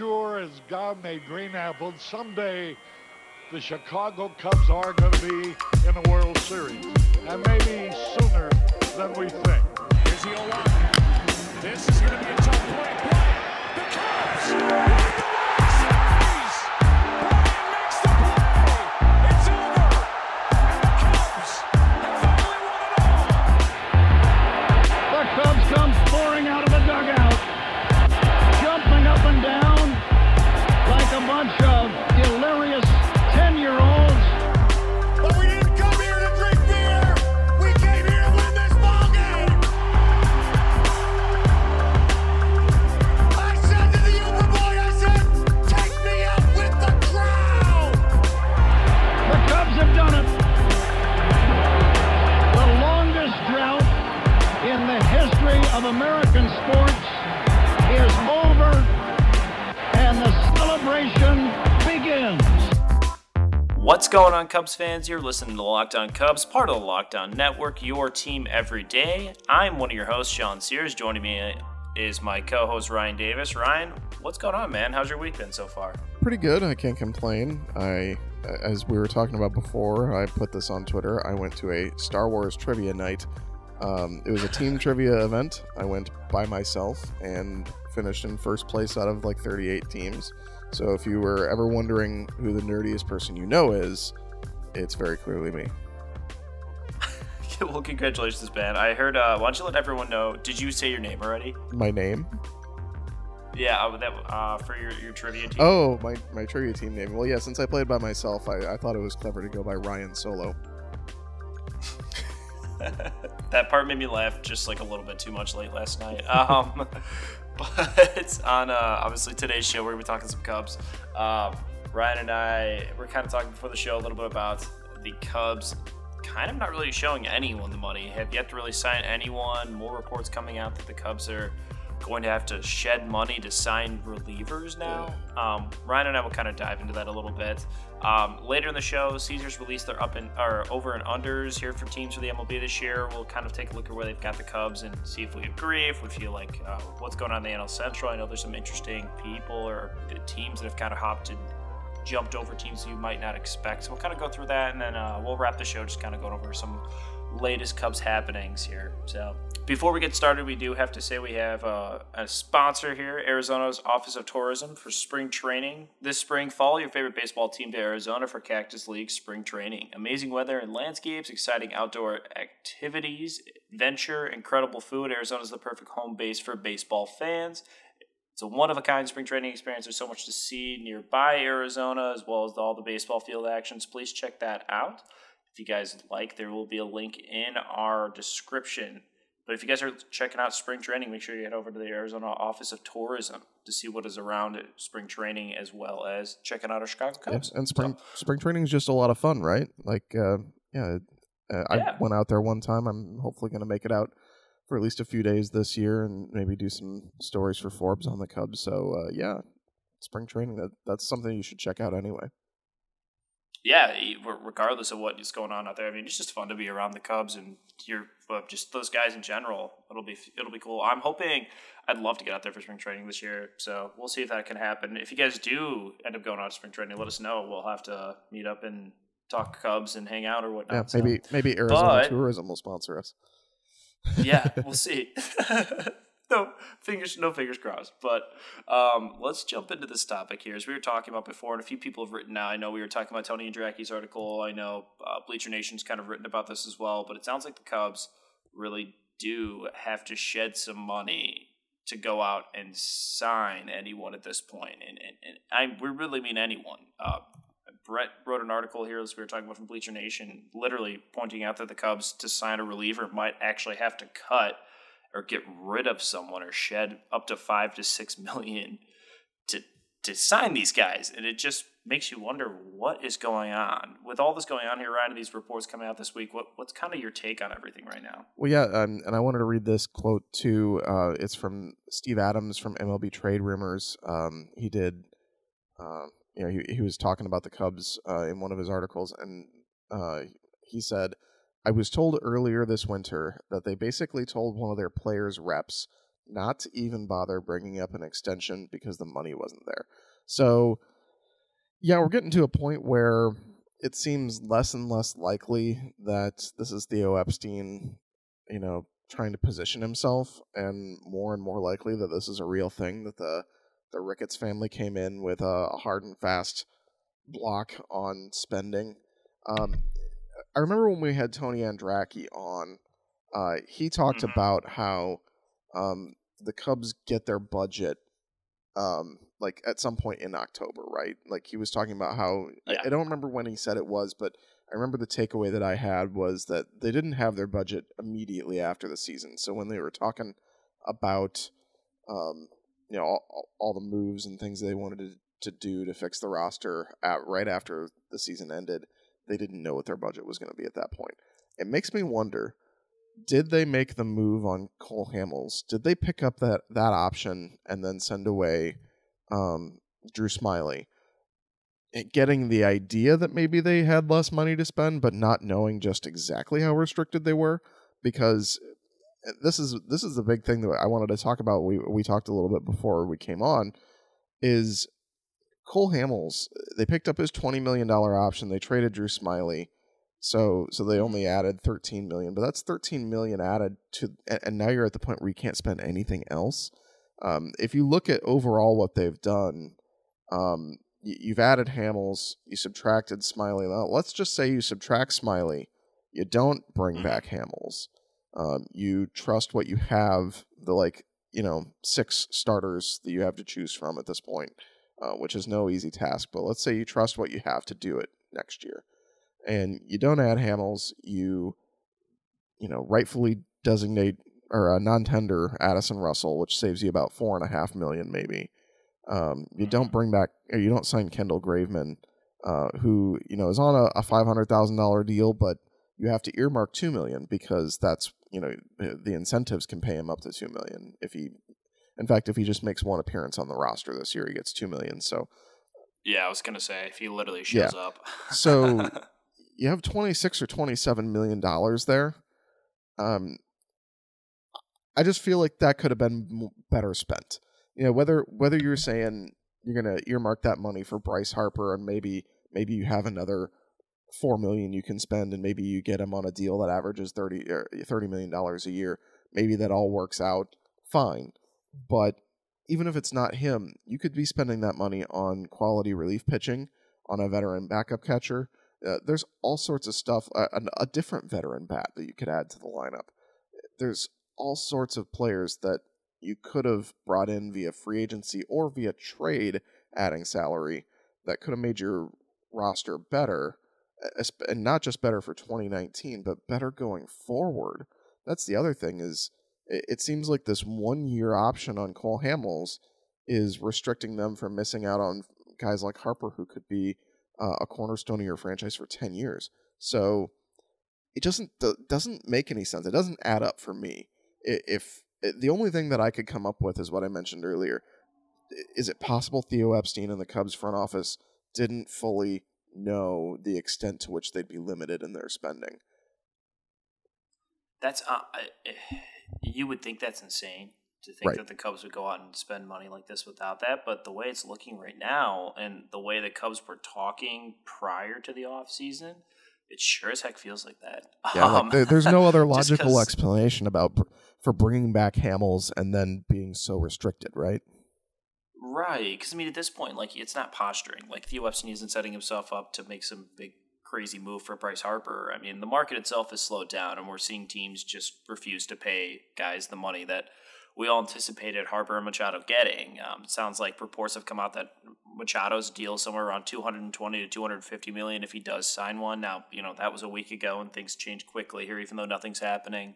sure as God made green apples, someday the Chicago Cubs are going to be in the World Series, and maybe sooner than we think. Here's the 0 This is going to be What's going on, Cubs fans? You're listening to Locked On Cubs, part of the Locked On Network, your team every day. I'm one of your hosts, Sean Sears. Joining me is my co host, Ryan Davis. Ryan, what's going on, man? How's your week been so far? pretty good. I can't complain. I, as we were talking about before, I put this on Twitter. I went to a Star Wars trivia night. Um, it was a team trivia event. I went by myself and finished in first place out of like 38 teams. So if you were ever wondering who the nerdiest person you know is, it's very clearly me. well, congratulations, man. I heard, uh, why don't you let everyone know? Did you say your name already? My name? Yeah, uh, that, uh, for your, your trivia team. Oh, my, my trivia team name. Well, yeah, since I played by myself, I, I thought it was clever to go by Ryan Solo. that part made me laugh just like a little bit too much late last night. Um, but on uh, obviously today's show, we're gonna be talking some Cubs. Um, Ryan and I we're kind of talking before the show a little bit about the Cubs. Kind of not really showing anyone the money. Have yet to really sign anyone. More reports coming out that the Cubs are going to have to shed money to sign relievers now. Um, Ryan and I will kind of dive into that a little bit. Um, later in the show, Caesars released their up and or over and unders here for teams for the MLB this year. We'll kind of take a look at where they've got the Cubs and see if we agree, if we feel like uh, what's going on in the NL Central. I know there's some interesting people or teams that have kind of hopped and jumped over teams you might not expect. So we'll kind of go through that and then uh, we'll wrap the show just kind of going over some latest Cubs happenings here. So before we get started, we do have to say we have uh, a sponsor here, Arizona's Office of Tourism for spring training. This spring, follow your favorite baseball team to Arizona for Cactus League spring training. Amazing weather and landscapes, exciting outdoor activities, adventure, incredible food. Arizona's the perfect home base for baseball fans. It's a one of a kind spring training experience. There's so much to see nearby Arizona, as well as all the baseball field actions. Please check that out. If you guys like, there will be a link in our description. But if you guys are checking out spring training, make sure you head over to the Arizona Office of Tourism to see what is around spring training, as well as checking out our Chicago Cubs. Yeah, and spring spring training is just a lot of fun, right? Like, uh, yeah, uh, I Yeah. went out there one time. I'm hopefully going to make it out for at least a few days this year, and maybe do some stories for Forbes on the Cubs. So, uh, yeah, spring training that that's something you should check out anyway. yeah, regardless of what is going on out there, I mean, it's just fun to be around the Cubs and you're uh, just those guys in general. It'll be it'll be cool. I'm hoping I'd love to get out there for spring training this year, so we'll see if that can happen. If you guys do end up going out to spring training, let us know. We'll have to meet up and talk Cubs and hang out or whatnot. Yeah, so- maybe maybe Arizona But- Tourism will sponsor us. yeah, we'll see. no fingers, no fingers crossed. But um, let's jump into this topic here. As we were talking about before, and a few people have written now. I know we were talking about Tony and Andracki's article. I know uh, Bleacher Nation's kind of written about this as well. But it sounds like the Cubs really do have to shed some money to go out and sign anyone at this. And, and, and I we really mean anyone. Uh, Brett wrote an article here as we were talking about from Bleacher Nation, literally pointing out that the Cubs to sign a reliever might actually have to cut or get rid of someone or shed up to five to six million to to sign these guys, and it just makes you wonder what is going on with all this going on here. Ryan, and these reports coming out this week. What what's kind of your take on everything right now? Well, yeah, um, and I wanted to read this quote too. Uh, it's from Steve Adams from MLB Trade Rumors. Um, he did, uh, you know, he, he was talking about the Cubs uh, in one of his articles, and uh, he said, "I was told earlier this winter that they basically told one of their players' reps not to even bother bringing up an extension because the money wasn't there. So, yeah, we're getting to a point where it seems less and less likely that this is Theo Epstein, you know, trying to position himself, and more and more likely that this is a real thing that the the Ricketts family came in with a hard and fast block on spending. Um, I remember when we had Tony Andracki on, uh, he talked Mhm. about how um, the Cubs get their budget um, like at some point in October, right? Like he was talking about how I- Yeah. I, don't remember when he said it was, but I remember the takeaway that I had was that they didn't have their budget immediately after the season. So when they were talking about um, you know all, all- all the moves and things they wanted to, to do to fix the roster at right after the season ended, they didn't know what their budget was going to be at that point. It makes me wonder did they make the move on Cole Hamels? Did they pick up that that option and then send away um, Drew Smyly? Getting the idea that maybe they had less money to spend, but not knowing just exactly how restricted they were, because uh, this is this is the big thing that I wanted to talk about. We we talked a little bit before we came on, is Cole Hamels. They picked up his twenty million dollar option. They traded Drew Smyly. So so they only added 13 million, but that's 13 million added to and, now you're at the point where you can't spend anything else. Um, if you look at overall what they've done, um, you've added Hamels, you subtracted Smyly. Now, let's just say you subtract Smyly, you don't bring Mhm. back Hamels. Um, you trust what you have, the like you know six starters that you have to choose from at this point, uh, which is no easy task. But let's say you trust what you have to do it next year and you don't add Hamels, you you know rightfully designate or a non-tender Addison Russell, which saves you about four and a half million maybe. Um, you don't bring back or you don't sign Kendall Graveman, uh, who you know is on a, a five hundred thousand dollar deal, but you have to earmark two million because that's you know the incentives can pay him up to two million if he. In fact, if he just makes one appearance on the roster this year, he gets two million. So Yeah, I was gonna say if he literally shows Yeah. up. So- you have 26 or 27 million dollars there um i just feel like that could have been better spent you know whether whether you're saying you're going to earmark that money for Bryce Harper and maybe maybe you have another 4 million you can spend and maybe you get him on a deal that averages 30 or 30 million dollars a year maybe that all works out fine but even if it's not him you could be spending that money on quality relief pitching on a veteran backup catcher uh, there's all sorts of stuff. An- a different veteran bat that you could add to the lineup. There's all sorts of players that you could have brought in via free agency or via trade, adding salary that could have made your roster better, and not just better for 2019, but better going forward. That's the other thing is it, seems like this one year option on Cole Hamels is restricting them from missing out on guys like Harper who could be uh, a cornerstone of your franchise for 10 years. So it doesn't doesn't make any sense. It doesn't add up for me. I- If the only thing that I could come up with is what I mentioned earlier, is it possible Theo Epstein and the Cubs front office didn't fully know the extent to which they'd be limited in their spending? That's uh, I- you would think that's insane to think Right. that the Cubs would go out and spend money like this without that. But the way it's looking right now, and the way the Cubs were talking prior to the offseason, it sure as heck feels like that. Yeah, Um, there, there's no other logical explanation about for bringing back Hamels and then being so restricted, right? Right, because I mean, at this point, like it's not posturing. Like Theo Epstein isn't setting himself up to make some big crazy move for Bryce Harper. I mean, the market itself has slowed down, and we're seeing teams just refuse to pay guys the money that we all anticipated Harper and Machado getting. Um, sounds like reports have come out that Machado's deal somewhere around 220 to 250 million if he does sign one. Now, you know that was a week ago, and things change quickly here, even though nothing's happening.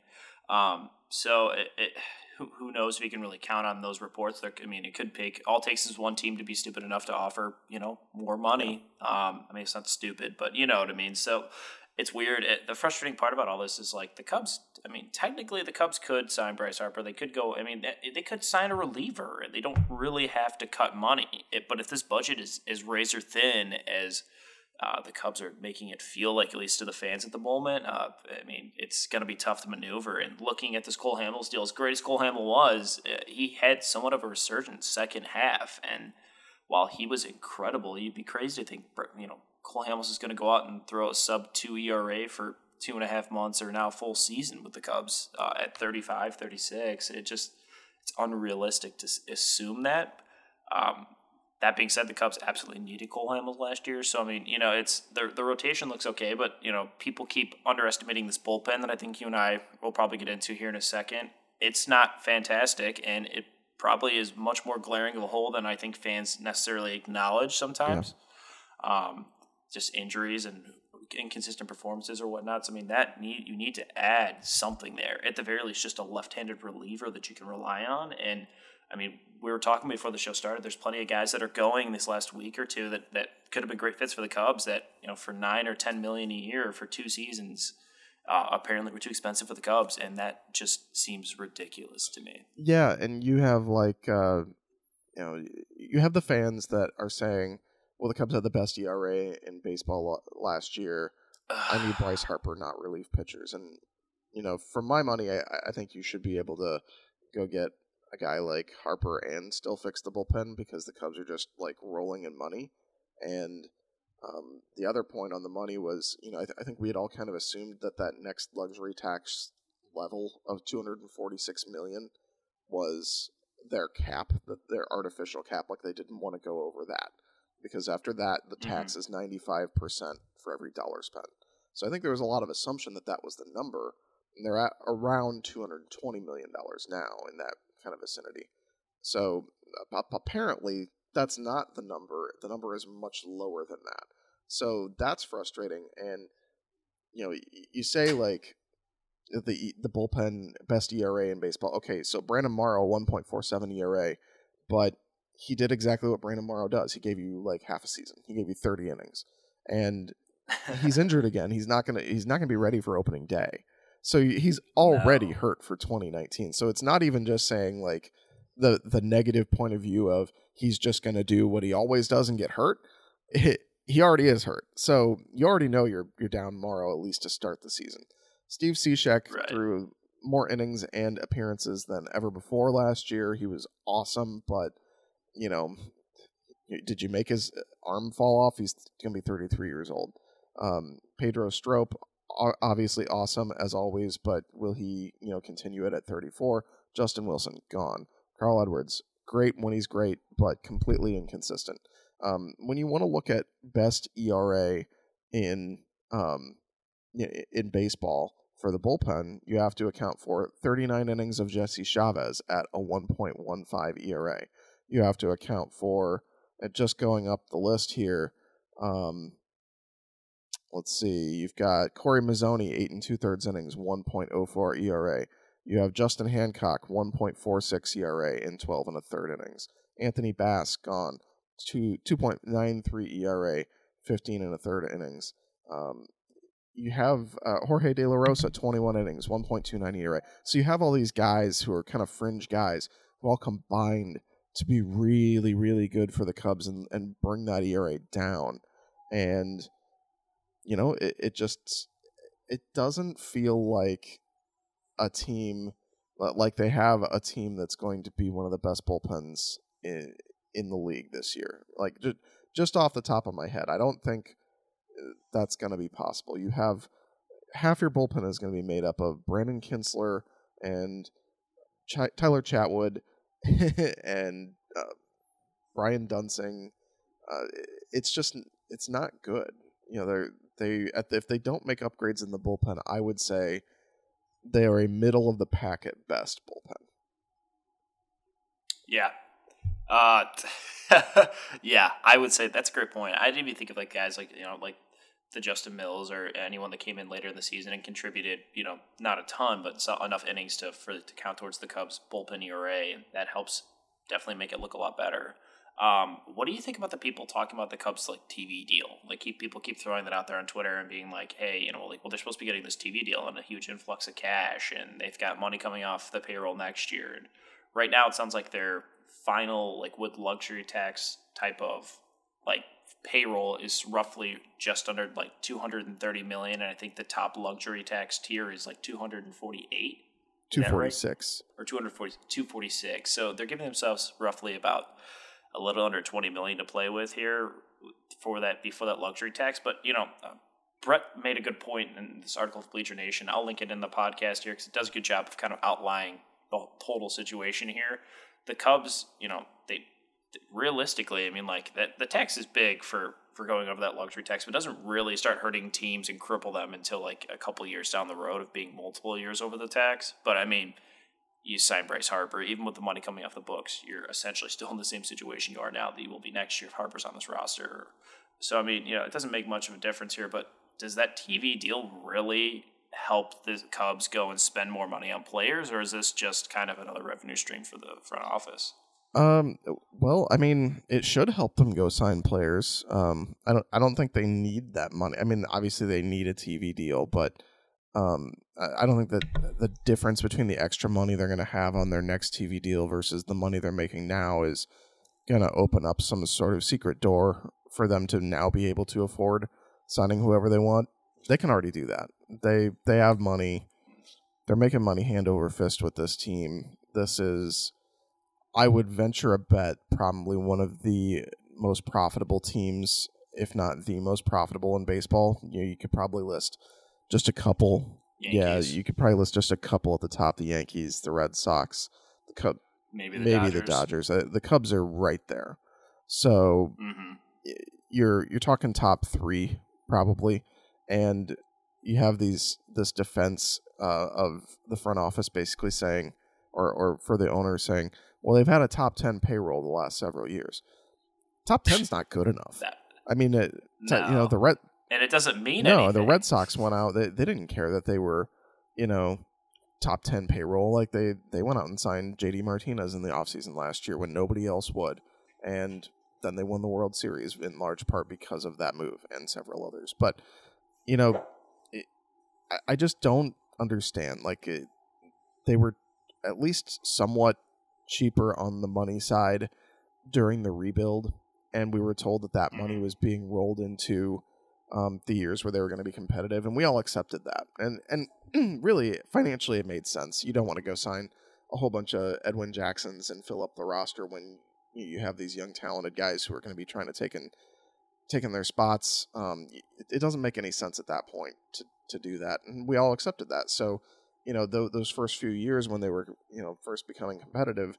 Um, so it, it, who, who knows if we can really count on those reports? There, I mean, it could take all it takes is one team to be stupid enough to offer, you know, more money. Um, I mean, it's not stupid, but you know what I mean. So it's weird. It, the frustrating part about all this is like the Cubs. I mean, technically, the Cubs could sign Bryce Harper. They could go. I mean, they, they could sign a reliever. And they don't really have to cut money. It, but if this budget is is razor thin as uh, the Cubs are making it feel like, at least to the fans at the moment. Uh, I mean, it's going to be tough to maneuver. And looking at this Cole Hamels deal, as great as Cole Hamel was, uh, he had somewhat of a resurgence second half. And while he was incredible, you'd be crazy to think, you know, Cole Hamels is going to go out and throw a sub two ERA for two and a half months or now full season with the Cubs uh, at 35, 36. It just, it's unrealistic to assume that. Um, that being said, the Cubs absolutely needed Cole Hamels last year. So I mean, you know, it's the the rotation looks okay, but you know, people keep underestimating this bullpen that I think you and I will probably get into here in a second. It's not fantastic, and it probably is much more glaring of a hole than I think fans necessarily acknowledge sometimes. Yeah. Um, just injuries and inconsistent performances or whatnot. So, I mean, that need you need to add something there. At the very least, just a left-handed reliever that you can rely on. And I mean, we were talking before the show started. There's plenty of guys that are going this last week or two that, that could have been great fits for the Cubs. That you know, for nine or ten million a year for two seasons, uh, apparently were too expensive for the Cubs, and that just seems ridiculous to me. Yeah, and you have like, uh, you know, you have the fans that are saying, "Well, the Cubs had the best ERA in baseball last year. I need Bryce Harper, not relief pitchers." And you know, for my money, I, I think you should be able to go get a guy like Harper and still fix the bullpen because the Cubs are just like rolling in money. And um, the other point on the money was, you know, I, th- I, think we had all kind of assumed that that next luxury tax level of 246 million was their cap, that their artificial cap. Like they didn't want to go over that because after that, the mm-hmm. tax is 95% for every dollar spent. So I think there was a lot of assumption that that was the number. And they're at around $220 million now in that kind of vicinity. So uh, apparently, that's not the number. The number is much lower than that. So that's frustrating. And you know, you say like the the bullpen best ERA in baseball. Okay, so Brandon Morrow 1.47 ERA, but he did exactly what Brandon Morrow does. He gave you like half a season. He gave you 30 innings, and he's injured again. He's not gonna he's not gonna be ready for opening day. So he's already no. hurt for 2019. So it's not even just saying like the the negative point of view of he's just going to do what he always does and get hurt. It, he already is hurt. So you already know you're you're down Morrow at least to start the season. Steve Cishek right. threw more innings and appearances than ever before last year. He was awesome, but you know, did you make his arm fall off? He's going to be 33 years old. Um, Pedro Strop obviously awesome as always, but will he, you know, continue it at 34? Justin Wilson gone. Carl Edwards great when he's great, but completely inconsistent. Um, when you want to look at best ERA in um, in baseball for the bullpen, you have to account for 39 innings of Jesse Chavez at a 1.15 ERA. You have to account for just going up the list here. Um, let's see, you've got Cory Mazzoni, eight and two thirds innings, 1.04 ERA. You have Justin Hancock, 1.46 ERA in 12 and a third innings. Anthony Bass gone, two 2.93 ERA, 15 and a third innings. Um, you have uh, Jorge De La Rosa, 21 innings, 1.29 ERA. So you have all these guys who are kind of fringe guys who all combined to be really, really good for the Cubs and, and bring that ERA down. And you know, it, it just it doesn't feel like a team like they have a team that's going to be one of the best bullpens in in the league this year. Like just just off the top of my head, I don't think uh, that's going to be possible. You have half your bullpen is going to be made up of Brandon Kintzler and Ch- Tyler Chatwood and uh, Brian Duensing. Uh, it's just it's not good. You know, they're they if they don't make upgrades in the bullpen, I would say they are a middle of the pack at best bullpen. Yeah. Uh, yeah, I would say that's a great point. I didn't even think of like guys like you know like the Justin Mills or anyone that came in later in the season and contributed, you know, not a ton, but saw enough innings to for to count towards the Cubs bullpen ERA. And that helps definitely make it look a lot better. Um, what do you think about the people talking about the Cubs like TV deal? Like, keep people keep throwing that out there on Twitter and being like, "Hey, you know, like, well, they're supposed to be getting this TV deal and a huge influx of cash, and they've got money coming off the payroll next year." And right now, it sounds like their final, like, with luxury tax type of like payroll is roughly just under like 230 million and I think the top luxury tax tier is like 248 246 right? or 240, 246. So they're giving themselves roughly about a little under 20 million to play with here for that before that luxury tax. But you know, uh, Brett made a good point in this article of Bleacher Nation. I'll link it in the podcast here because it does a good job of kind of outlining the total situation here. The Cubs, you know, they realistically, I mean, like that the tax is big for for going over that luxury tax, but doesn't really start hurting teams and cripple them until like a couple years down the road of being multiple years over the tax. But I mean, you sign Bryce Harper, even with the money coming off the books, you're essentially still in the same situation you are now that you will be next year if Harper's on this roster. So I mean, you know, it doesn't make much of a difference here. But does that TV deal really help the Cubs go and spend more money on players, or is this just kind of another revenue stream for the front office? Um. Well, I mean, it should help them go sign players. Um. I don't. I don't think they need that money. I mean, obviously they need a TV deal, but um, I don't think that the difference between the extra money they're going to have on their next TV deal versus the money they're making now is going to open up some sort of secret door for them to now be able to afford signing whoever they want. They can already do that. They they have money. They're making money hand over fist with this team. This is I would venture a bet probably one of the most profitable teams, if not the most profitable in baseball. You, know, you could probably list just a couple. Yankees. Yeah, you could probably list just a couple at the top: the Yankees, the Red Sox, the Cubs, maybe the maybe Dodgers. the Dodgers. Uh, the Cubs are right there. So hmm you're you're talking top three probably, and you have these this defense uh, of the front office basically saying, or or for the owner saying, well, they've had a top ten payroll the last several years. Top ten's not good enough. That, I mean, it, t- you know the red and it doesn't mean no anything. the Red Sox went out. They they didn't care that they were, you know. Top ten payroll, like they they went out and signed JD Martinez in the offseason last year when nobody else would, and then they won the World Series in large part because of that move and several others. But you know, it, I, I just don't understand. Like it, they were at least somewhat cheaper on the money side during the rebuild, and we were told that that money mm-hmm. was being rolled into um, the years where they were going to be competitive, and we all accepted that. And and really, financially, it made sense. You don't want to go sign a whole bunch of Edwin Jacksons and fill up the roster when you have these young talented guys who are going to be trying to take in taking their spots. Um, it, it doesn't make any sense at that point to to do that, and we all accepted that. So, you know, tho- those first few years when they were you know first becoming competitive,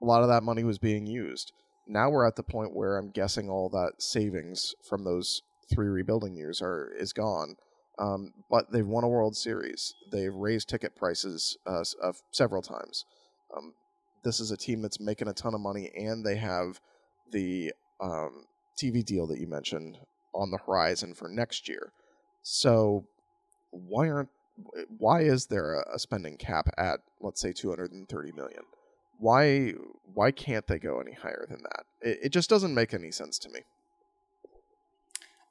a lot of that money was being used. Now we're at the point where I'm guessing all that savings from those three rebuilding years are is gone. Um, but they've won a World Series. They've raised ticket prices uh, uh, several times. Um, this is a team that's making a ton of money, and they have the um, TV deal that you mentioned on the horizon for next year. So why aren't why is there a, a spending cap at let's say 230 million? Why why can't they go any higher than that? It, it just doesn't make any sense to me.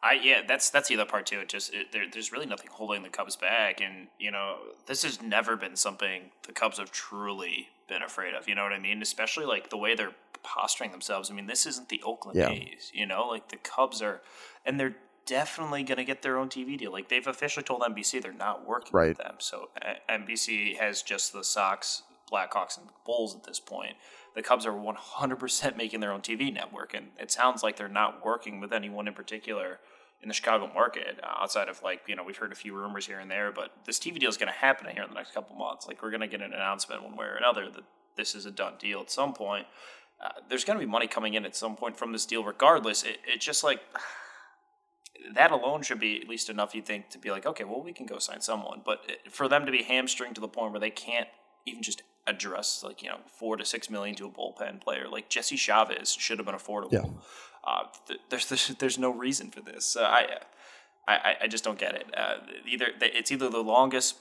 I yeah, that's that's the other part too. It just it, there, there's really nothing holding the Cubs back, and you know this has never been something the Cubs have truly been afraid of. You know what I mean? Especially like the way they're posturing themselves. I mean, this isn't the Oakland Yeah. A's. You know, like the Cubs are, and they're definitely going to get their own TV deal. Like they've officially told NBC they're not working Right. with them. So NBC has just the Sox, Blackhawks, and Bulls at this point. The Cubs are 100% making their own TV network, and it sounds like they're not working with anyone in particular in the Chicago market uh, outside of like you know we've heard a few rumors here and there, but this TV deal is going to happen here in the next couple months. Like we're going to get an announcement one way or another that this is a done deal at some point. Uh, there's going to be money coming in at some point from this deal, regardless. It, it just like that alone should be at least enough, you think, to be like, okay, well, we can go sign someone. But for them to be hamstringed to the point where they can't even just address like you know four to six million to a bullpen player like Jesse Chavez should have been affordable. Yeah. Uh, th- there's, there's there's no reason for this. Uh, I, I I just don't get it. Uh, either it's either the longest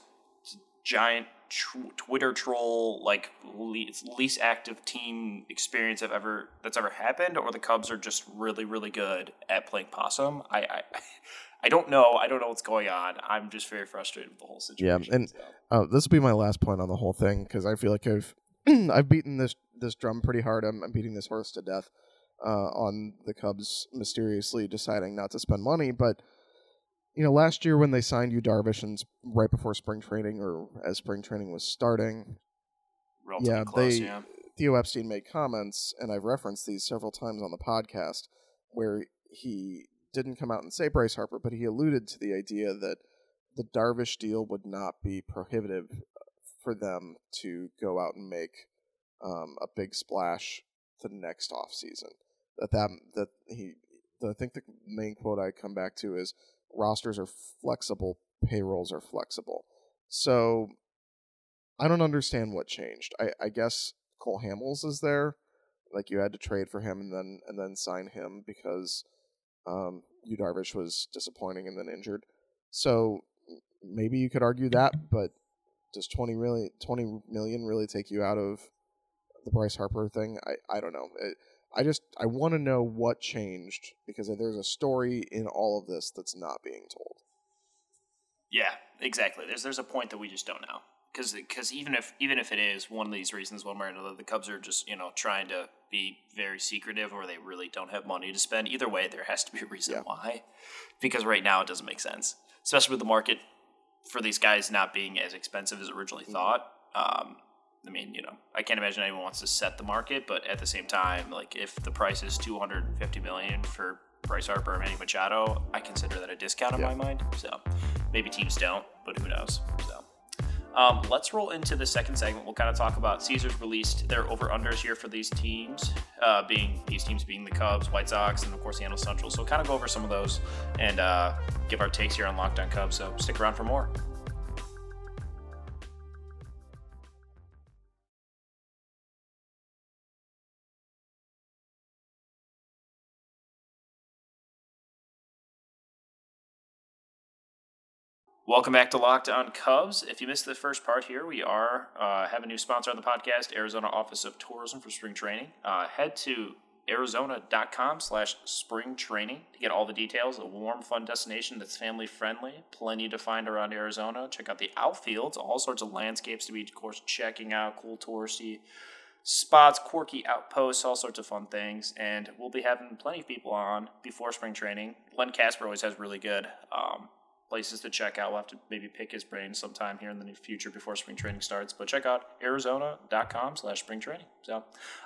giant tr- Twitter troll like least, least active team experience I've ever that's ever happened, or the Cubs are just really really good at playing possum. I I, I don't know. I don't know what's going on. I'm just very frustrated with the whole situation. Yeah, and so. uh, this will be my last point on the whole thing because I feel like I've I've beaten this this drum pretty hard. I'm, I'm beating this horse to death. Uh, on the Cubs mysteriously deciding not to spend money. But you know, last year when they signed Yu Darvish and right before spring training or as spring training was starting, Relatively yeah, close, they yeah. Theo Epstein made comments, and I've referenced these several times on the podcast, where he didn't come out and say Bryce Harper, but he alluded to the idea that the Darvish deal would not be prohibitive for them to go out and make um, a big splash the next off season. That that that he, I think the main quote I come back to is rosters are flexible, payrolls are flexible. So I don't understand what changed. I, I guess Cole Hamels is there. Like you had to trade for him and then and then sign him because um Yu Darvish was disappointing and then injured. So maybe you could argue that, but does 20 really 20 million really take you out of the Bryce Harper thing? I I don't know. It, I just I want to know what changed because there's a story in all of this that's not being told. Yeah, exactly. There's there's a point that we just don't know because because even if even if it is one of these reasons, one way or another, the Cubs are just you know trying to be very secretive, or they really don't have money to spend. Either way, there has to be a reason Yeah. why. Because right now it doesn't make sense, especially with the market for these guys not being as expensive as originally thought. Um, I mean, you know, I can't imagine anyone wants to set the market, but at the same time, like if the price is two hundred and fifty million for Bryce Harper or Manny Machado, I consider that a discount in Yeah. my mind. So maybe teams don't, but who knows? So. Um, let's roll into the second segment. We'll kind of talk about Caesars released their over unders here for these teams, uh, being these teams being the Cubs, White Sox, and of course the NL Central. So we'll kind of go over some of those and uh, give our takes here on Locked On Cubs. So stick around for more. Welcome back to Locked On Cubs. If you missed the first part here, we are uh, have a new sponsor on the podcast, Arizona Office of Tourism for Spring Training. Uh, head to arizona.com slash spring training to get all the details. A warm, fun destination that's family friendly. Plenty to find around Arizona. Check out the outfields, all sorts of landscapes to be, of course, checking out, cool touristy spots, quirky outposts, all sorts of fun things. And we'll be having plenty of people on before spring training. Len Kasper always has really good um, places to check out. We'll have to maybe pick his brain sometime here in the near future before spring training starts. But check out arizona.com slash spring training. So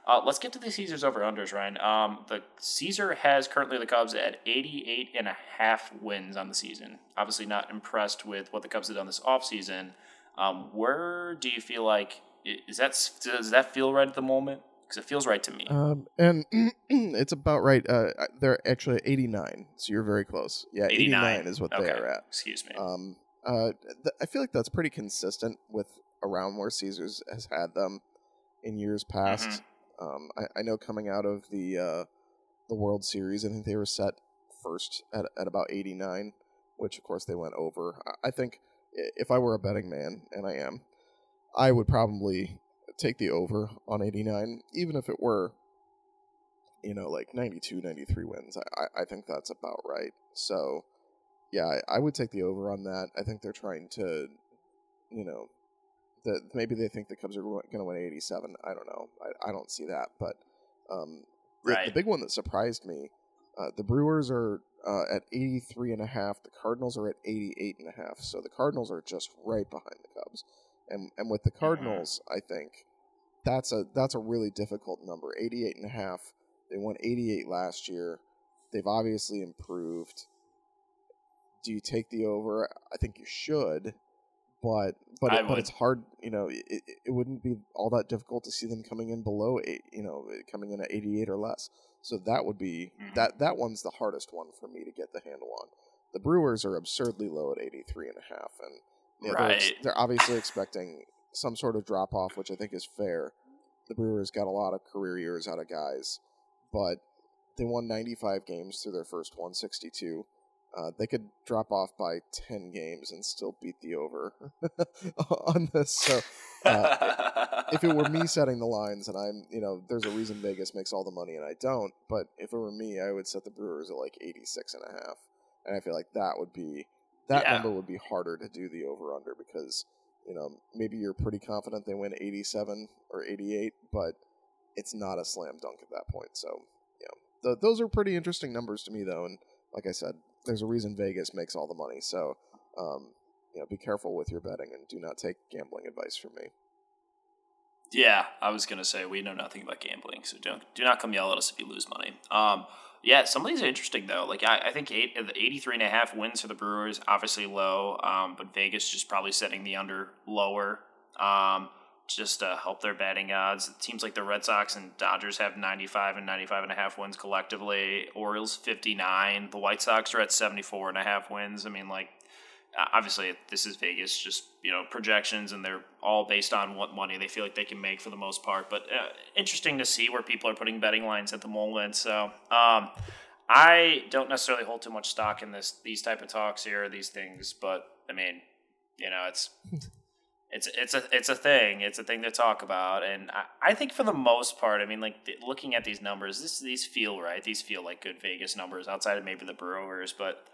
uh, let's get to the Caesars over unders, Ryan. Um, the Caesar has currently the Cubs at 88 and a half wins on the season. Obviously not impressed with what the Cubs have done this offseason. Um, where do you feel like is that does that feel right at the moment? Because it feels right to me. Um, and it's about right. Uh, they're actually 89, so you're very close. Yeah, 89, is what they are at. Excuse me. Um, uh, th- I feel like that's pretty consistent with around where Caesars has had them in years past. Um, I, I know coming out of the uh, the World Series, I think they were set first at at about 89, which of course they went over. I, I think if I were a betting man, and I am, I would probably take the over on 89, even if it were, you know, like 92, 93 wins. I, I, I think that's about right. So, yeah, I, I would take the over on that. I think they're trying to, you know, that maybe they think the Cubs are going to win 87. I don't know. I, I don't see that. But um, the, the big one that surprised me, uh, the Brewers are uh, at 83 and a half. The Cardinals are at 88 and a half. So the Cardinals are just right behind the Cubs. And and with the Cardinals, I think that's a that's a really difficult number. 88 and a half. They won 88 last year. They've obviously improved. Do you take the over? I think you should, but but it, but it's hard. You know, it, it, it wouldn't be all that difficult to see them coming in below eight. You know, coming in at 88 or less. So that would be Mhm. that that one's the hardest one for me to get the handle on. The Brewers are absurdly low at 83 and a half, and yeah, they're, ex- they're obviously expecting some sort of drop off, which I think is fair. The Brewers got a lot of career years out of guys, but they won 95 games through their first 162. Uh, they could drop off by 10 games and still beat the over on this. So uh, if it were me setting the lines and I'm, you know, there's a reason Vegas makes all the money and I don't, but if it were me, I would set the Brewers at like 86 and a half. And I feel like that would be, that Yeah. number would be harder to do the over under because, you know, maybe you're pretty confident they win 87 or 88, but it's not a slam dunk at that point. So, yeah, th- those are pretty interesting numbers to me, though. And like I said, there's a reason Vegas makes all the money. So, um, you know, be careful with your betting and do not take gambling advice from me. Yeah, I was gonna say we know nothing about gambling, so don't do not come yell at us if you lose money. Um, yeah, some of these are interesting though. Like I, I think eight, the 83 and a half wins for the Brewers, obviously low, um, but Vegas just probably setting the under lower. Um, just to help their betting odds. It seems like the Red Sox and Dodgers have 95 and 95 and a half wins collectively. Orioles 59. The White Sox are at 74 and a half wins. I mean, like, obviously this is Vegas, just, you know, projections, and they're all based on what money they feel like they can make for the most part. But uh, interesting to see where people are putting betting lines at the moment. So, um, I don't necessarily hold too much stock in this these type of talks here, these things, but I mean, you know, it's it's it's a it's a thing. It's a thing to talk about, and I, I think for the most part, I mean, like the, looking at these numbers, this these feel right. These feel like good Vegas numbers outside of maybe the Brewers, but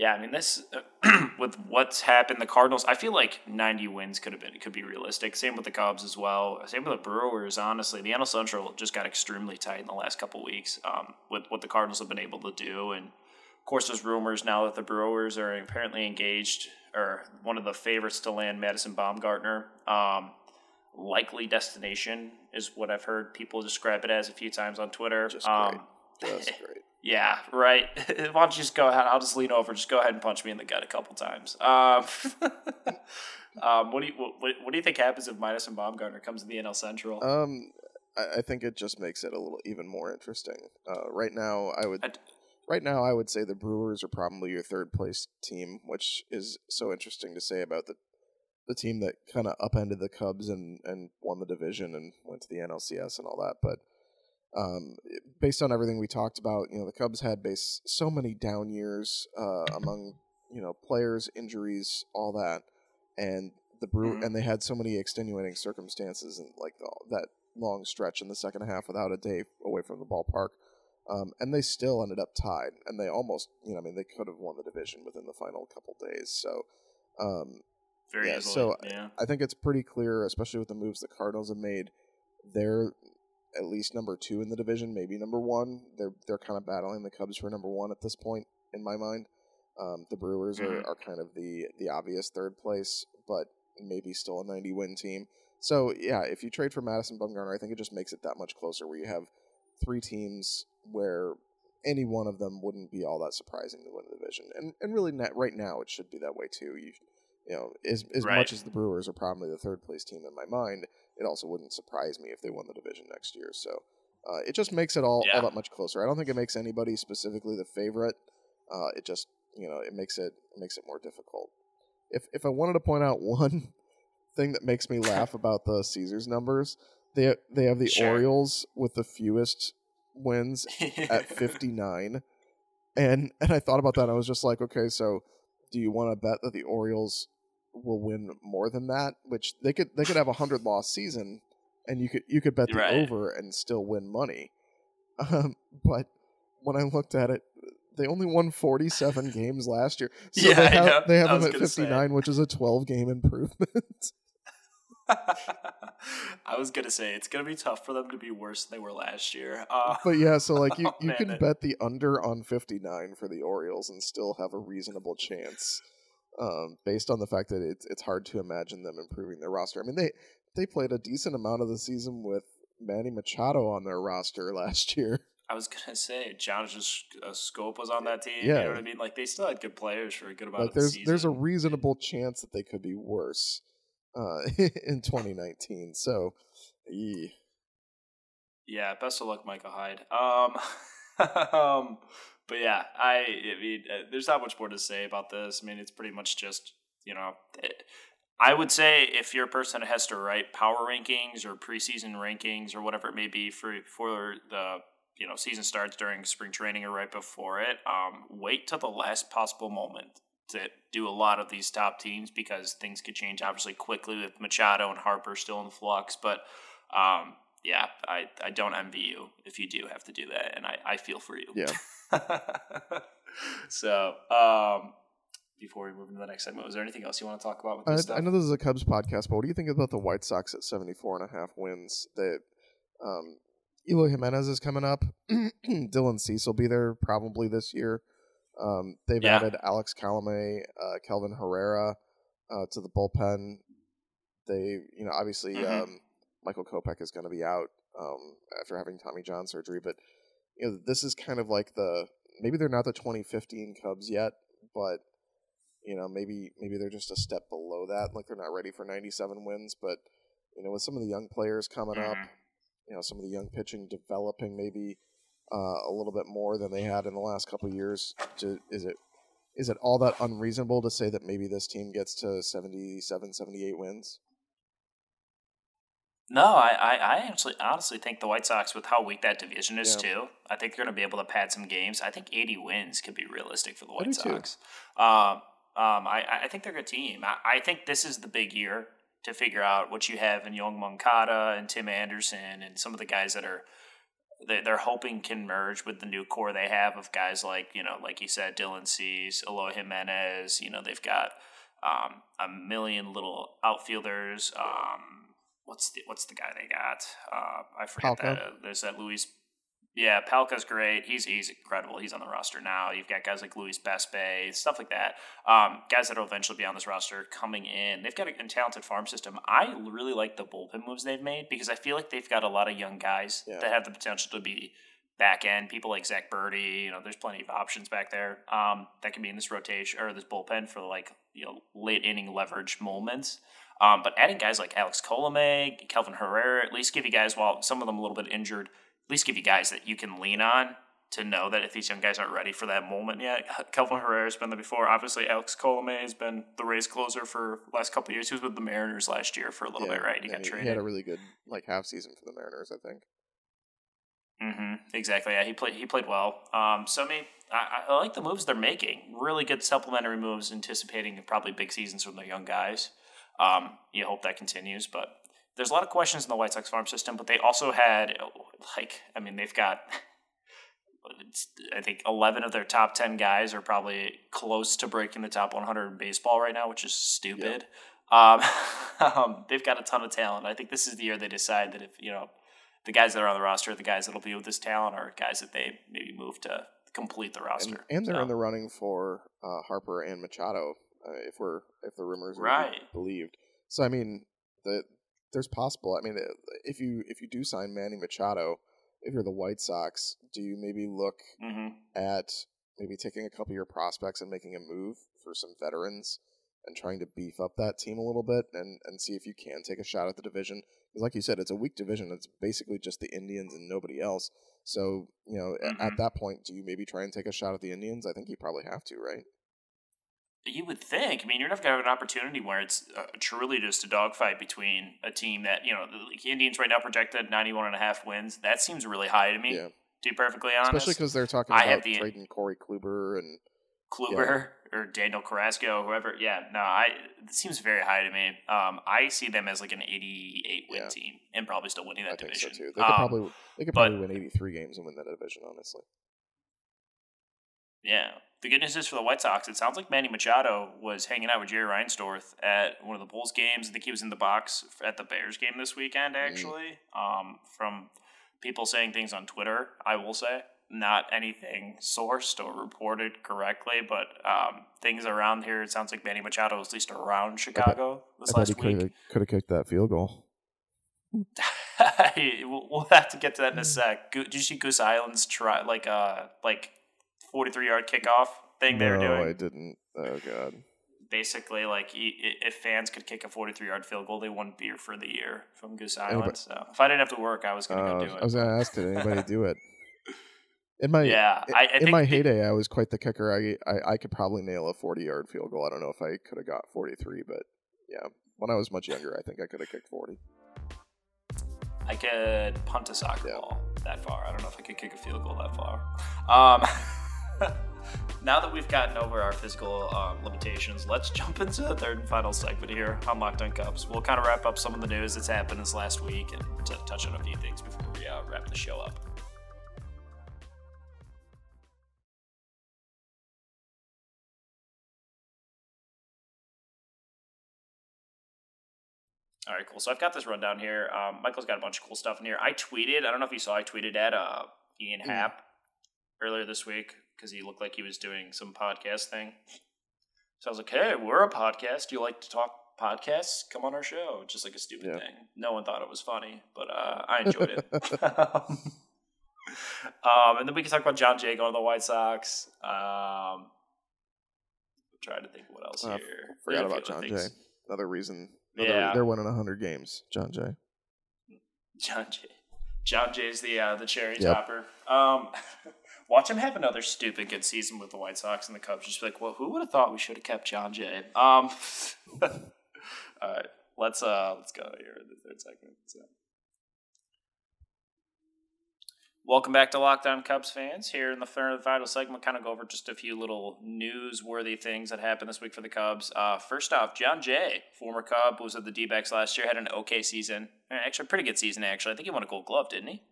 yeah, I mean, this with what's happened, the Cardinals. I feel like ninety wins could have been could be realistic. Same with the Cubs as well. Same with the Brewers. Honestly, the NL Central just got extremely tight in the last couple weeks um, with what the Cardinals have been able to do, and of course, there's rumors now that the Brewers are apparently engaged or one of the favorites to land Madison Bumgarner. Um, likely destination is what I've heard people describe it as a few times on Twitter. Just um, great. Just great. Yeah, right. Why don't you just go ahead? I'll just lean over. Just go ahead and punch me in the gut a couple times. Um, um, what do you what, what do you think happens if Madison Bumgarner comes to the NL Central? Um, I, I think it just makes it a little even more interesting. Uh, right now, I would. I d- right now, I would say the Brewers are probably your third place team, which is so interesting to say about the the team that kind of upended the Cubs and and won the division and went to the NLCS and all that. But um, based on everything we talked about, you know, the Cubs had base so many down years uh, among you know players, injuries, all that, and the Brew Mhm. and they had so many extenuating circumstances and like the, that long stretch in the second half without a day away from the ballpark. Um, and they still ended up tied, and they almost, you know, I mean, they could have won the division within the final couple days. So, um, Very yeah, easily. so yeah. I think it's pretty clear, especially with the moves the Cardinals have made. They're at least number two in the division, maybe number one. They're they're kind of battling the Cubs for number one at this point, in my mind. Um, the Brewers Mhm. are, are kind of the the obvious third place, but maybe still a 90 win team. So yeah, if you trade for Madison Bumgarner, I think it just makes it that much closer. Where you have three teams where any one of them wouldn't be all that surprising to win the division, and and really net, right now it should be that way too. You you know, as as Right. much as the Brewers are probably the third place team in my mind, it also wouldn't surprise me if they won the division next year. So uh, it just makes it all, Yeah. all that much closer. I don't think it makes anybody specifically the favorite. Uh, it just you know it makes it, it makes it more difficult. If if I wanted to point out one thing that makes me laugh about the Caesars numbers, they they have the Sure. Orioles with the fewest wins at 59 and and i thought about that and i was just like okay so do you want to bet that the orioles will win more than that which they could they could have a 100 loss season and you could you could bet the Right. over and still win money um, but when i looked at it they only won 47 games last year so Yeah, they have they have them at gonna say. 59 which is a 12 game improvement I was gonna say it's gonna be tough for them to be worse than they were last year. Uh, But yeah, so like you, Oh, you man, can that- bet the under on 59 for the Orioles and still have a reasonable chance, um, based on the fact that it's it's hard to imagine them improving their roster. I mean they they played a decent amount of the season with Manny Machado on their roster last year. I was gonna say Jonathan uh, Schoop was on that team. Yeah. You know what I mean? Like they still had good players for a good amount Like of the there's season. there's a reasonable chance that they could be worse uh, in 2019. So, yeah. Yeah, best of luck, Michael Hyde. Um, um, but yeah, I, I mean, uh, there's not much more to say about this. I mean, it's pretty much just you know, it, I would say if you're a person that has to write power rankings or preseason rankings or whatever it may be for for the you know season starts during spring training or right before it, um, wait till the last possible moment to do a lot of these top teams because things could change obviously quickly with Machado and Harper still in flux, but. Um, yeah, I, I don't envy you if you do have to do that, and I, I feel for you. Yeah. so, um, before we move into the next segment, was there anything else you want to talk about with I, stuff? I know this is a Cubs podcast, but what do you think about the White Sox at 74 and a half wins? That um, Eloy Jimenez is coming up. Dylan Cease will be there probably this year. Um, they've Yeah. added Alex Colomé, uh, Kelvin Herrera uh, to the bullpen. They, you know, obviously Mhm. um, Michael Kopech is going to be out um, after having Tommy John surgery, but you know, this is kind of like the maybe they're not the 2015 Cubs yet, but you know, maybe maybe they're just a step below that. Like they're not ready for 97 wins, but you know, with some of the young players coming up, Mhm. you know, some of the young pitching developing maybe uh, a little bit more than they had in the last couple of years. To, is it is it all that unreasonable to say that maybe this team gets to 77, 78 wins? No, I, I, I actually honestly think the White Sox, with how weak that division is Yeah. too, I think they're going to be able to pad some games. I think 80 wins could be realistic for the White. Sox. Um, um, I, I think they're a good team. I, I think this is the big year to figure out what you have in Yoan Moncada and Tim Anderson and some of the guys that are they- they're hoping can merge with the new core they have of guys like you know like you said Dylan Cease, Eloy Jimenez. You know they've got um, a million little outfielders. Um, what's the what's the guy they got? Uh, I forget that. Uh, there's that Luis. Yeah, Palka's great. He's he's incredible. He's on the roster now. You've got guys like Luis Basabe, stuff like that. Um, guys that will eventually be on this roster coming in. They've got a, a talented farm system. I really like the bullpen moves they've made because I feel like they've got a lot of young guys Yeah. that have the potential to be back end. People like Zack Burdi. You know, there's plenty of options back there um, that can be in this rotation or this bullpen for like you know late inning leverage moments. Um, but adding guys like Alex Colomé, Kelvin Herrera, at least give you guys, while some of them a little bit injured, at least give you guys that you can lean on to know that if these young guys aren't ready for that moment yet. Kelvin Herrera's been there before. Obviously, Alex Colomé has been the Rays closer for the last couple of years. He was with the Mariners last year for a little bit, right? He got he, traded. he had a really good like half season for the Mariners, I think. hmm Exactly. Yeah, he played. He played well. Um, so I mean, I, I like the moves they're making. Really good supplementary moves, anticipating probably big seasons from the young guys. Um, you hope that continues, but there's a lot of questions in the White Sox farm system. But they also had, like, I mean, they've got. I think 11 of their top 10 guys are probably close to breaking the top 100 in baseball right now, which is stupid. Um, um, they've got a ton of talent. I think this is the year they decide that if, you know, the guys that are on the roster, the guys that'll be with this talent, are guys that they maybe move to complete the And, roster. and they're So, in the running for uh, Harper and Machado, uh, if we're if the rumors are Right. believed. So I mean, the, there's possible. I mean, uh, if you if you do sign Manny Machado, if you're the White Sox, do you maybe look mhm. at maybe taking a couple of your prospects and making a move for some veterans and trying to beef up that team a little bit and, and see if you can take a shot at the division. Because, like you said, it's a weak division. It's basically just the Indians and nobody else. So, you know, a- at Mhm. that point, do you maybe try and take a shot at the Indians? I think you probably have to, right? You would think. I mean, you're not going to have an opportunity where it's uh, truly just a dogfight between a team that, you know, the Indians right now projected 91 and a half wins. That seems really high to me, Yeah. to be perfectly honest. Especially because they're talking I about the- trading Corey Kluber and Kluber or Daniel Carrasco, whoever. Yeah, no, I it seems very high to me. Um, I see them as like an 88 win Yeah. team and probably still winning that I think division. so too. They could Um, probably they could but- probably win 83 games and win that division, honestly. Yeah. The good news is for the White Sox, it sounds like Manny Machado was hanging out with Jerry Reinsdorf at one of the Bulls games. I think he was in the box at the Bears game this weekend, Mm. actually. Um, from people saying things on Twitter, I will say. Not anything sourced or reported correctly, but um, things around here, it sounds like Manny Machado was at least around Chicago this I last he week. could have could have kicked that field goal. we'll we'll have to get to Mm. that in a sec. Did you see Goose Island's try like uh like forty three yard kickoff thing they were no, doing? I didn't. Oh god. Basically, like if fans could kick a forty three yard field goal, they won beer for the year from Goose Island. Anybody- so if I didn't have to work, I was gonna Uh, go do it. I was gonna ask, did anybody do it? In my yeah, I, I in my heyday, I was quite the kicker. I, I I could probably nail a forty yard field goal. I don't know if I could have got forty three, but yeah, when I was much younger, I think I could have kicked forty. I could punt a soccer Yeah. ball that far. I don't know if I could kick a field goal that far. Um, now that we've gotten over our physical um, limitations, let's jump into the third and final segment here on Locked On Cubs. We'll kind of wrap up some of the news that's happened this last week and t- touch on a few things before we uh, wrap the show up. All right, cool. So I've got this rundown here. Um, Michael's got a bunch of cool stuff in here. I tweeted. I don't know if you saw. I tweeted at uh, Ian Happ earlier this week because he looked like he was doing some podcast thing. So I was like, "Hey, we're a podcast. Do you like to talk podcasts? Come on our show." Just like a stupid Yeah. thing. No one thought it was funny, but uh, I enjoyed it. um, and then we can talk about John Jay going to the White Sox. Um, I'm trying to think what else Uh, here. Forgot about John Jay. Another reason. Another, Yeah. They're winning 100 games, John Jay. John Jay. John Jay's the uh, the cherry Yep. topper. Um, watch him have another stupid good season with the White Sox and the Cubs. Just be like, well, who would have thought we should have kept John Jay? Um, all right, let's uh let's go here in the third segment. So. Welcome back to Locked On Cubs fans. Here in the third final segment, kind of go over just a few little newsworthy things that happened this week for the Cubs. Uh, first off, John Jay, former Cub, was at the D backs last year, had an okay season. Eh, Actually, a pretty good season, actually. I think he won a gold glove, didn't he?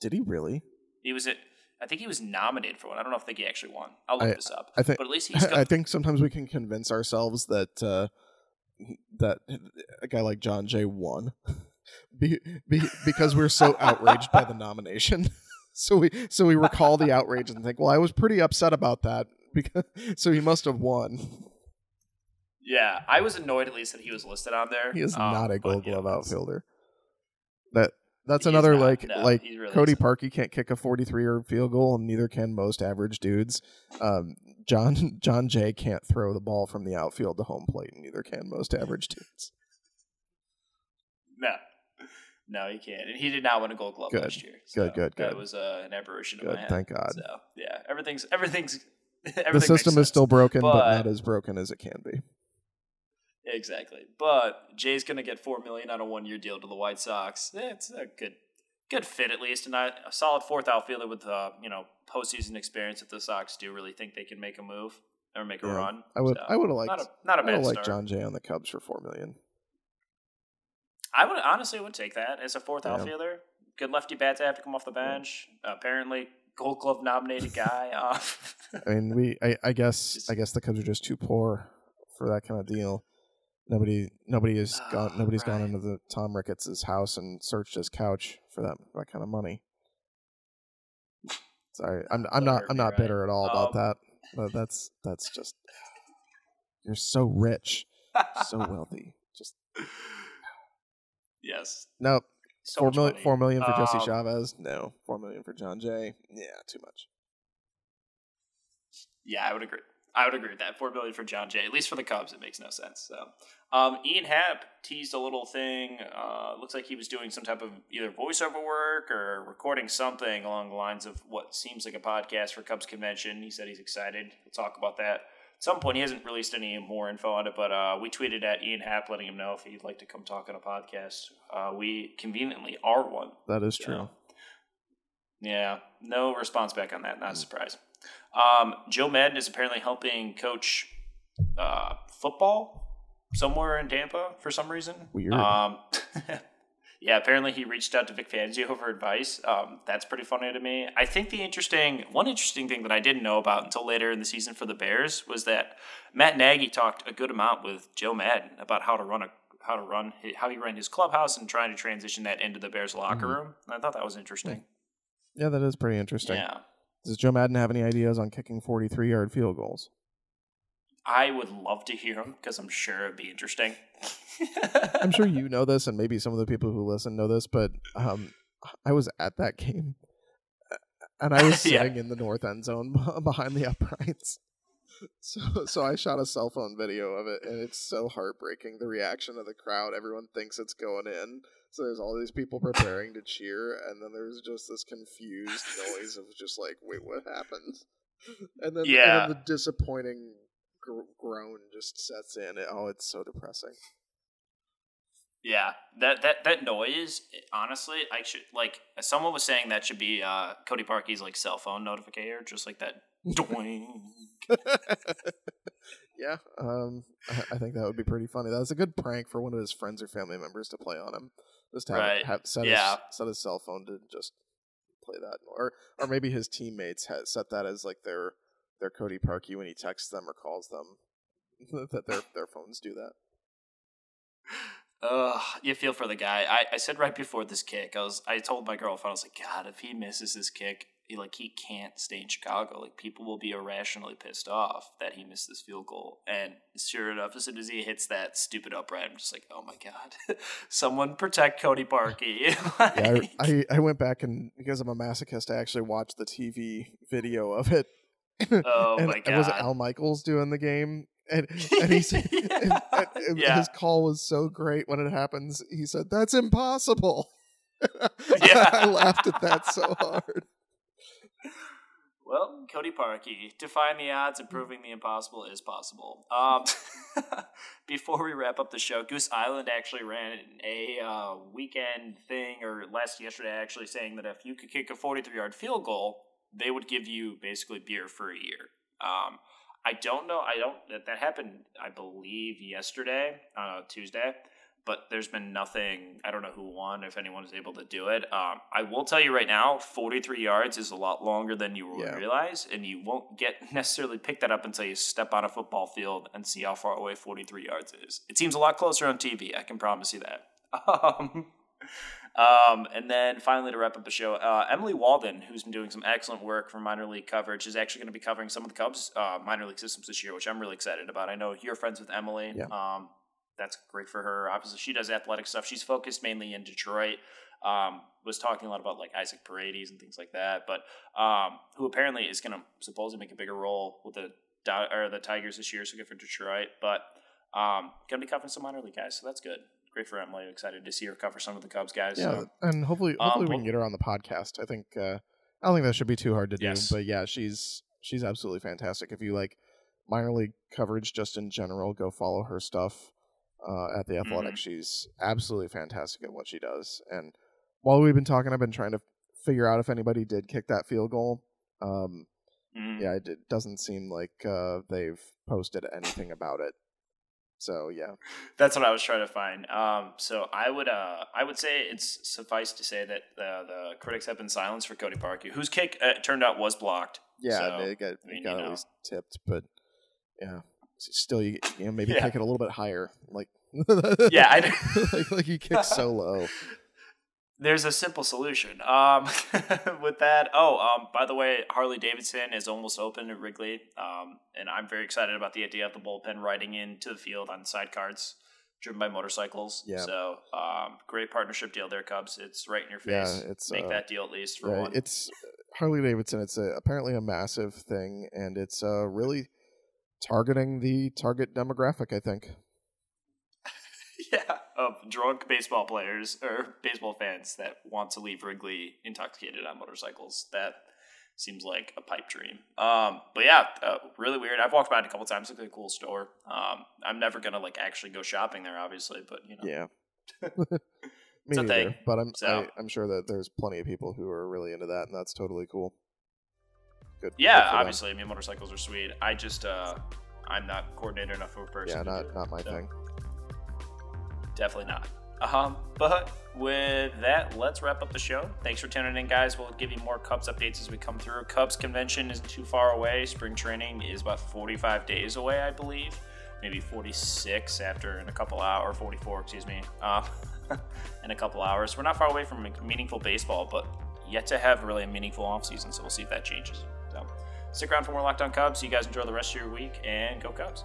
Did he really? He was at, I think he was nominated for one. I don't know if think he actually won. I'll look I- this up. I think. but at least he's got, I think sometimes we can convince ourselves that uh, that a guy like John Jay won, be, be, because we're so outraged by the nomination. so we so we recall the outrage and think, well, I was pretty upset about that because so he must have won. yeah, I was annoyed at least that he was listed on there. He is Um, not a Gold Glove it's- outfielder. That that's He another not. like No, like really Cody isn't. Parkey can't kick a 43 yard field goal, and neither can most average dudes. Um, John John Jay can't throw the ball from the outfield to home plate, and neither can most average dudes. No. No, he can't. And he did not win a gold glove Good. last year. Good, good, That good. was uh, an aberration Good, my head. thank God. So yeah, everything's everything's everything the system is still broken, but, But- not as broken as it can be. Exactly. But Jay's gonna get four million on a one year deal to the White Sox. Eh, It's a good good fit at least, and I, a solid fourth outfielder with uh, you know postseason experience if the Sox do really think they can make a move or make a Yeah. run. I would So, I would have liked not a not a I bad would like. John Jay on the Cubs for four million. I would honestly would take that as a fourth Yeah. outfielder. Good lefty bat to have to come off the bench. apparently, Gold Glove nominated guy. Uh, I mean, we I, I guess Just- I guess the Cubs are just too poor for that kind of deal. Nobody nobody has Oh, gone nobody's gone into the Tom Ricketts' house and searched his couch for that that kind of money. Sorry, I'm I'm not I'm not bitter at all about Um, that. But that's that's just you're so rich, so wealthy. Just yes. no So four million money. four million for Jesse Um, Chavez. No, four million for John Jay. Yeah, too much. Yeah, I would agree. I would agree with that. Four billion for John Jay, at least for the Cubs, it makes no sense. So, um, Ian Happ teased a little thing. Uh, looks like he was doing some type of either voiceover work or recording something along the lines of what seems like a podcast for Cubs convention. He said he's excited. We'll talk about that at some point. He hasn't released any more info on it, but uh, we tweeted at Ian Happ letting him know if he'd like to come talk on a podcast. Uh, we conveniently are one. That is So, true. Yeah, no response back on that. Not a surprise. Um, Joe Maddon is apparently helping coach uh, football somewhere in Tampa for some reason. Weird. Um, yeah, apparently he reached out to Vic Fangio for advice. Um, that's pretty funny to me. I think the interesting one interesting thing that I didn't know about until later in the season for the Bears was that Matt Nagy talked a good amount with Joe Maddon about how to run a how to run how he ran his clubhouse and trying to transition that into the Bears locker Mhm. room. And I thought that was interesting. Yeah, that is pretty interesting. Yeah. Does Joe Maddon have any ideas on kicking 43 yard field goals? I would love to hear him because I'm sure it'd be interesting. I'm sure you know this, and maybe some of the people who listen know this, but um, I was at that game, and I was Yeah. sitting in the north end zone behind the uprights. So, so I shot a cell phone video of it, and it's so heartbreaking. The reaction of the crowd, everyone thinks it's going in. So there's all these people preparing to cheer, and then there's just this confused noise of just like, wait, what happened? And then, Yeah. and then the disappointing gr- groan just sets in. Oh, it's so depressing. Yeah, that that that noise. Honestly, I should like. Someone was saying that should be uh, Cody Parkey's like cell phone notifier, just like that. Doing. yeah, um, I, I think that would be pretty funny. That was a good prank for one of his friends or family members to play on him. Just have, Right. have set Yeah. his set his cell phone to just play that, or or maybe his teammates had set that as like their their Cody Parkey when he texts them or calls them. that their their phones do that. Uh, you feel for the guy. I, I said right before this kick, I was I told my girlfriend, I was like, God, if he misses this kick, like he can't stay in Chicago. Like people will be irrationally pissed off that he missed this field goal. And sure enough, as soon as he hits that stupid upright, I'm just like, oh my God, someone protect Cody Parkey. Yeah, I, I, I went back and because I'm a masochist, I actually watched the TV video of it. Oh and, my and was it God. Al Michaels doing the game? And, and he said, and- and- and Yeah. his call was so great when it happens. He said, "That's impossible." Yeah. I laughed at that so hard. Well, Cody Parkey, defying the odds and proving the impossible is possible. Um, before we wrap up the show, Goose Island actually ran a uh, weekend thing, or last yesterday, actually saying that if you could kick a 43 yard field goal, they would give you basically beer for a year. Um, I don't know. I don't. That, that happened, I believe, yesterday, uh, Tuesday. But there's been nothing. I don't know who won. If anyone is able to do it, um, I will tell you right now, 43 yards is a lot longer than you will Yeah. realize, and you won't get necessarily pick that up until you step on a football field and see how far away 43 yards is. It seems a lot closer on TV. I can promise you that. Um, um, and then finally, to wrap up the show, uh, Emily Waldon, who's been doing some excellent work for minor league coverage, is actually going to be covering some of the Cubs uh, minor league systems this year, which I'm really excited about. I know you're friends with Emily. Yeah. Um, that's great for her. Obviously, she does athletic stuff. She's focused mainly in Detroit. Um, was talking a lot about like Isaac Paredes and things like that, but um, who apparently is going to supposedly make a bigger role with the or the Tigers this year, so good for Detroit. But um, going to be covering some minor league guys, so that's good. Great for Emily. Excited to see her cover some of the Cubs guys. Yeah, so. and hopefully, Um, hopefully we can get her on the podcast. I think uh, I don't think that should be too hard to do. Yes. But yeah, she's she's absolutely fantastic. If you like minor league coverage just in general, go follow her stuff uh, at the Athletic. Mhm. She's absolutely fantastic at what she does. And while we've been talking, I've been trying to figure out if anybody did kick that field goal. Um, Mhm. yeah, it, it doesn't seem like uh, they've posted anything about it. So yeah, That's what I was trying to find. Um, so I would, uh, I would say it's suffice to say that the, the critics have been silenced for Cody Parkey, whose kick uh, turned out was blocked. yeah, So, they got, I mean, got at know. least tipped, but yeah, still you, you know maybe Yeah. kick it a little bit higher, like Yeah, I like, like you kick so low. There's a simple solution. Um, with that, oh, um, by the way, Harley Davidson is almost open at Wrigley, um, and I'm very excited about the idea of the bullpen riding into the field on sidecards driven by motorcycles. Yeah. So, um, great partnership deal there, Cubs. It's right in your face Yeah, it's, make uh, that deal at least for Yeah, one. it's Harley Davidson. It's a, apparently a massive thing, and it's uh, really targeting the target demographic. I think. yeah, of drunk baseball players or baseball fans that want to leave Wrigley intoxicated on motorcycles. That seems like a pipe dream. Um, but yeah, uh, really weird. I've walked by it a couple times. It's like a cool store. Um, I'm never gonna like actually go shopping there, obviously, but you know, Yeah. Me neither, thing. but I'm So- I, I'm sure that there's plenty of people who are really into that, and that's totally cool. Good. yeah, good obviously. I mean, motorcycles are sweet. I just uh, I'm not coordinated enough of a person. Yeah, not it, not my so. thing. Definitely not. Um, but with that, let's wrap up the show. Thanks for tuning in, guys. We'll give you more Cubs updates as we come through. Cubs convention isn't too far away. Spring training is about 45 days away, I believe. Maybe 46 after in a couple hours, or 44, excuse me, um, in a couple hours. We're not far away from meaningful baseball, but yet to have really a meaningful offseason, so we'll see if that changes. Stick around for more Locked On Cubs. You guys enjoy the rest of your week, and go Cubs.